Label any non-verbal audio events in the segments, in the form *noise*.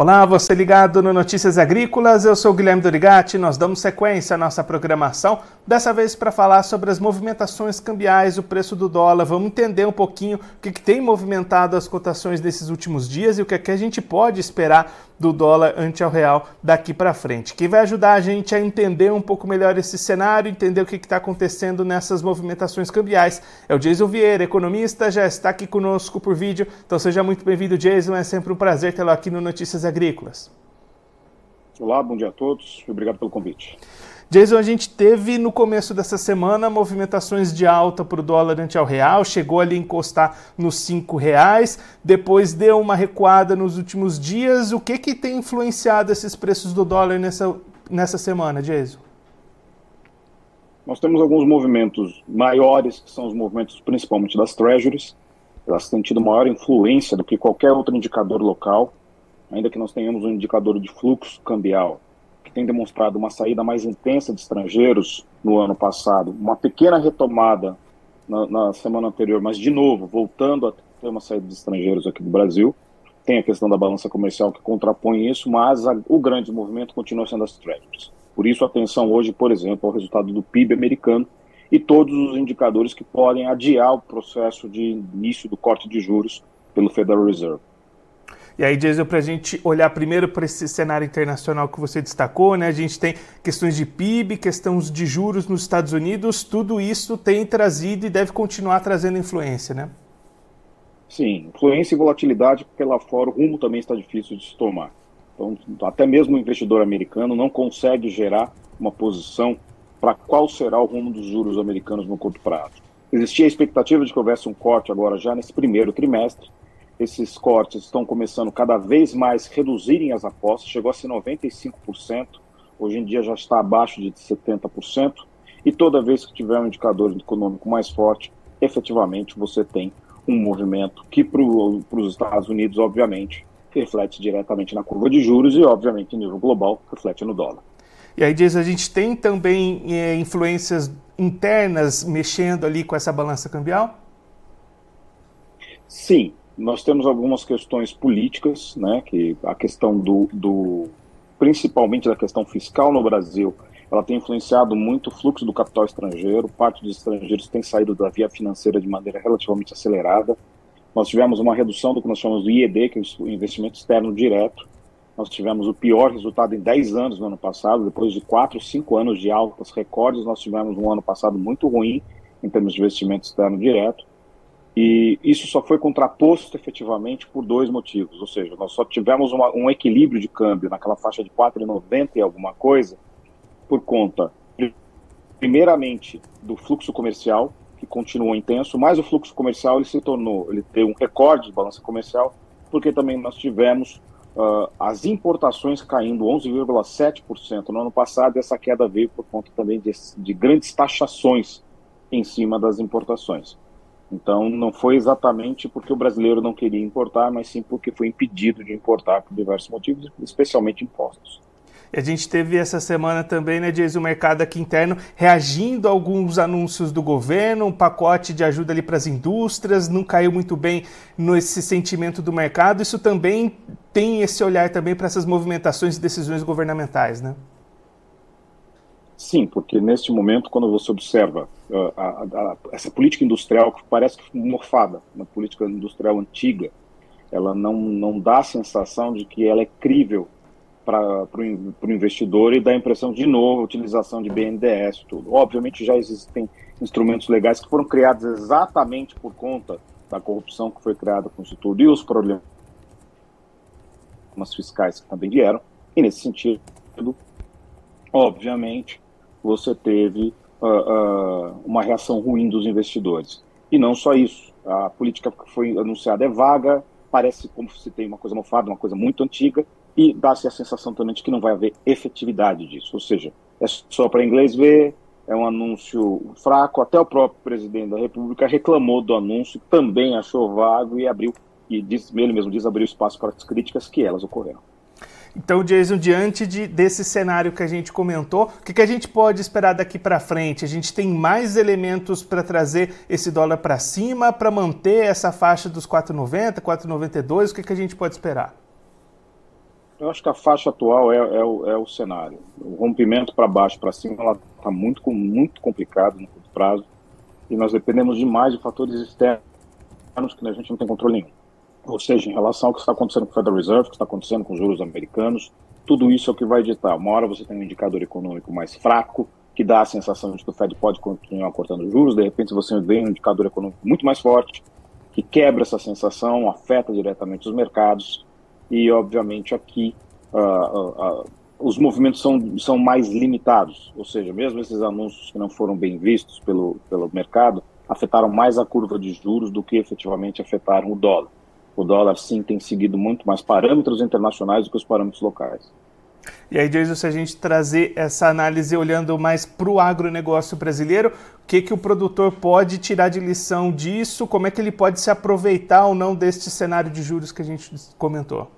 Olá, você ligado no Notícias Agrícolas, eu sou Guilherme Dorigati. Nós damos sequência à nossa programação, dessa vez para falar sobre as movimentações cambiais, o preço do dólar. Vamos entender um pouquinho o que, que tem movimentado as cotações nesses últimos dias e o que, é que a gente pode esperar do dólar ante ao real daqui para frente. Quem vai ajudar a gente a entender um pouco melhor esse cenário, entender o que está acontecendo nessas movimentações cambiais é o Jason Vieira, economista, já está aqui conosco por vídeo. Então seja muito bem-vindo, Jason. É sempre um prazer tê-lo aqui no Notícias Agrícolas. Olá, bom dia a todos e obrigado pelo convite. Jason, a gente teve no começo dessa semana movimentações de alta para o dólar ante ao real, chegou ali a encostar nos cinco reais, depois deu uma recuada nos últimos dias. O que, que tem influenciado esses preços do dólar nessa, nessa semana, Jason? Nós temos alguns movimentos maiores, que são os movimentos principalmente das treasuries. Elas têm tido maior influência do que qualquer outro indicador local ainda que nós tenhamos um indicador de fluxo cambial que tem demonstrado uma saída mais intensa de estrangeiros no ano passado, uma pequena retomada na, na semana anterior, mas de novo, voltando a ter uma saída de estrangeiros aqui do Brasil. Tem a questão da balança comercial que contrapõe isso, mas a, o grande movimento continua sendo as treasuries. Por isso, atenção hoje, por exemplo, ao resultado do PIB americano e todos os indicadores que podem adiar o processo de início do corte de juros pelo Federal Reserve. E aí, Jason, para a gente olhar primeiro para esse cenário internacional que você destacou, né? A gente tem questões de PIB, questões de juros nos Estados Unidos, tudo isso tem trazido e deve continuar trazendo influência, né? Sim, influência e volatilidade, porque lá fora o rumo também está difícil de se tomar. Então, até mesmo o investidor americano não consegue gerar uma posição para qual será o rumo dos juros americanos no curto prazo. Existia a expectativa de que houvesse um corte agora já nesse primeiro trimestre, esses cortes estão começando cada vez mais reduzirem as apostas, chegou a ser 95%, hoje em dia já está abaixo de 70%, e toda vez que tiver um indicador econômico mais forte, efetivamente você tem um movimento que para os Estados Unidos, obviamente, reflete diretamente na curva de juros e, obviamente, em nível global, reflete no dólar. E aí diz, a gente tem também é, influências internas mexendo ali com essa balança cambial? Sim, nós temos algumas questões políticas, né, que a questão do, do, principalmente da questão fiscal no Brasil, ela tem influenciado muito o fluxo do capital estrangeiro, parte dos estrangeiros tem saído da via financeira de maneira relativamente acelerada. Nós tivemos uma redução do que nós chamamos do IED, que é o investimento externo direto. Nós tivemos o pior resultado em 10 anos no ano passado, depois de 4, 5 anos de altas recordes, nós tivemos um ano passado muito ruim em termos de investimento externo direto. E isso só foi contraposto efetivamente por dois motivos, ou seja, nós só tivemos uma, um equilíbrio de câmbio naquela faixa de 4,90 e alguma coisa por conta, primeiramente, do fluxo comercial, que continuou intenso, mas o fluxo comercial ele se tornou, ele teve um recorde de balança comercial, porque também nós tivemos uh, as importações caindo 11,7% no ano passado, e essa queda veio por conta também de, de grandes taxações em cima das importações. Então, não foi exatamente porque o brasileiro não queria importar, mas sim porque foi impedido de importar por diversos motivos, especialmente impostos. A gente teve essa semana também, né, Dias, o mercado aqui interno reagindo a alguns anúncios do governo, um pacote de ajuda ali para as indústrias, não caiu muito bem nesse sentimento do mercado. Isso também tem esse olhar também para essas movimentações e decisões governamentais, né? Sim, porque neste momento, quando você observa uh, a, a, essa política industrial que parece que morfada, uma política industrial antiga, ela não, não dá a sensação de que ela é crível para o investidor e dá a impressão de novo a utilização de BNDES tudo. Obviamente já existem instrumentos legais que foram criados exatamente por conta da corrupção que foi criada com isso tudo e os problemas fiscais que também vieram. E nesse sentido, obviamente, você teve uh, uh, uma reação ruim dos investidores. E não só isso, a política que foi anunciada é vaga, parece como se tem uma coisa mofada, uma coisa muito antiga, e dá-se a sensação também de que não vai haver efetividade disso. Ou seja, é só para inglês ver, é um anúncio fraco, até o próprio presidente da República reclamou do anúncio, também achou vago e abriu, e diz, ele mesmo diz, abriu espaço para as críticas que elas ocorreram. Então, Jason, diante de, desse cenário que a gente comentou, o que, que a gente pode esperar daqui para frente? A gente tem mais elementos para trazer esse dólar para cima, para manter essa faixa dos 4,90, 4,92? O que, que a gente pode esperar? Eu acho que a faixa atual é, é, o, é o, cenário. O rompimento para baixo, para cima, ela está muito, muito complicado no curto prazo e nós dependemos demais de fatores externos que a gente não tem controle nenhum. Ou seja, em relação ao que está acontecendo com o Federal Reserve, o que está acontecendo com os juros americanos, tudo isso é o que vai ditar. Uma hora você tem um indicador econômico mais fraco, que dá a sensação de que o Fed pode continuar cortando juros, de repente você vê um indicador econômico muito mais forte, que quebra essa sensação, afeta diretamente os mercados, e obviamente aqui uh, uh, uh, os movimentos são, são mais limitados, ou seja, mesmo esses anúncios que não foram bem vistos pelo, pelo mercado, afetaram mais a curva de juros do que efetivamente afetaram o dólar. O dólar, sim, tem seguido muito mais parâmetros internacionais do que os parâmetros locais. E aí, Jason, se a gente trazer essa análise olhando mais para o agronegócio brasileiro, o que, que o produtor pode tirar de lição disso? Como é que ele pode se aproveitar ou não deste cenário de juros que a gente comentou?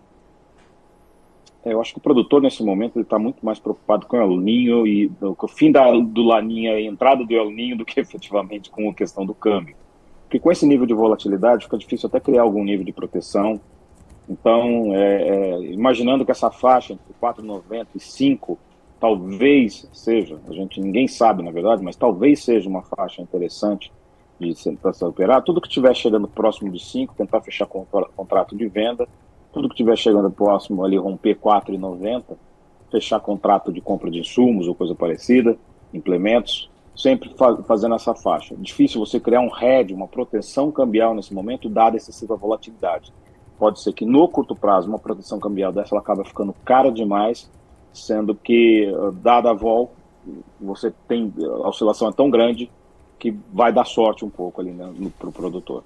É, eu acho que o produtor, nesse momento, está muito mais preocupado com o El Ninho e com o fim da, do Laninha e a entrada do El Ninho do que *laughs* efetivamente com a questão do câmbio. Porque com esse nível de volatilidade fica difícil até criar algum nível de proteção então, é, é, imaginando que essa faixa entre 4,90 e 5 talvez seja, a gente ninguém sabe na verdade, mas talvez seja uma faixa interessante de tentar se operar. Tudo que estiver chegando próximo de 5, tentar fechar contrato de venda. Tudo que estiver chegando próximo ali, romper 4,90, fechar contrato de compra de insumos ou coisa parecida, implementos, sempre fazendo essa faixa. Difícil você criar um hedge, uma proteção cambial nesse momento, dada excessiva volatilidade pode ser que no curto prazo uma proteção cambial dessa ela acaba ficando cara demais, sendo que, eh, dada a vol, você tem a oscilação é tão grande que vai dar sorte um pouco ali né, o produtor.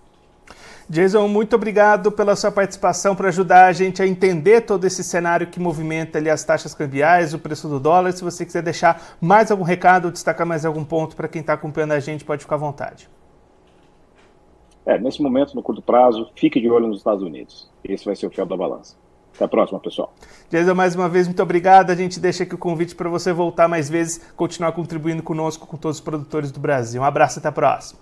Jason, muito obrigado pela sua participação para ajudar a gente a entender todo esse cenário que movimenta ali as taxas cambiais, o preço do dólar. Se você quiser deixar mais algum recado, destacar mais algum ponto para quem está acompanhando a gente, pode ficar à vontade. É, nesse momento, no curto prazo, fique de olho nos Estados Unidos. Esse vai ser o fiel da balança. Até a próxima, pessoal. Jason, mais uma vez, muito obrigado. A gente deixa aqui o convite para você voltar mais vezes, continuar contribuindo conosco, com todos os produtores do Brasil. Um abraço, até a próxima.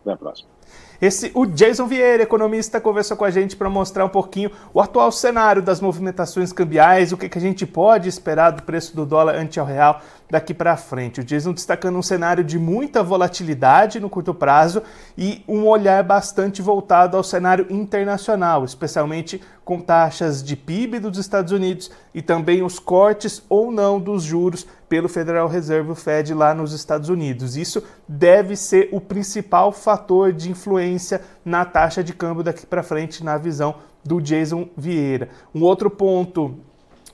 Até a próxima. Esse, o Jason Vieira, economista, conversou com a gente para mostrar um pouquinho o atual cenário das movimentações cambiais, o que, que a gente pode esperar do preço do dólar ante ao real daqui para frente. O Jason destacando um cenário de muita volatilidade no curto prazo e um olhar bastante voltado ao cenário internacional, especialmente com taxas de PIB dos Estados Unidos e também os cortes ou não dos juros pelo Federal Reserve, o Fed, lá nos Estados Unidos. Isso deve ser o principal fator de influência na taxa de câmbio daqui para frente, na visão do Jason Vieira. Um outro ponto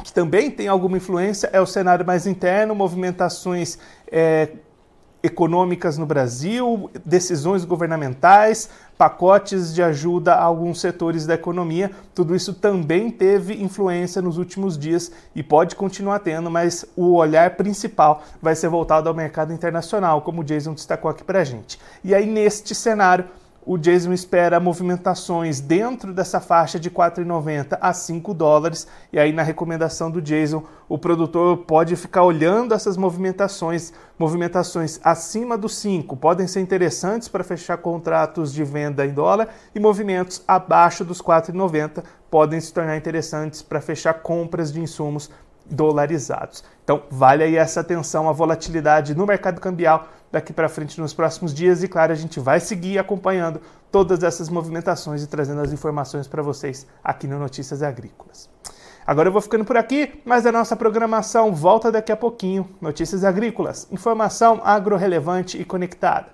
que também tem alguma influência é o cenário mais interno, movimentações é, econômicas no Brasil, decisões governamentais, pacotes de ajuda a alguns setores da economia. Tudo isso também teve influência nos últimos dias e pode continuar tendo, mas o olhar principal vai ser voltado ao mercado internacional, como o Jason destacou aqui para a gente. E aí, neste cenário, o Jason espera movimentações dentro dessa faixa de 4,90 a 5 dólares. E aí, na recomendação do Jason, o produtor pode ficar olhando essas movimentações. Movimentações acima dos 5 podem ser interessantes para fechar contratos de venda em dólar, e movimentos abaixo dos 4,90 podem se tornar interessantes para fechar compras de insumos dolarizados. Então, vale aí essa atenção à volatilidade no mercado cambial daqui para frente nos próximos dias e claro, a gente vai seguir acompanhando todas essas movimentações e trazendo as informações para vocês aqui no Notícias Agrícolas. Agora eu vou ficando por aqui, mas a nossa programação volta daqui a pouquinho. Notícias Agrícolas, informação agro-relevante e conectada.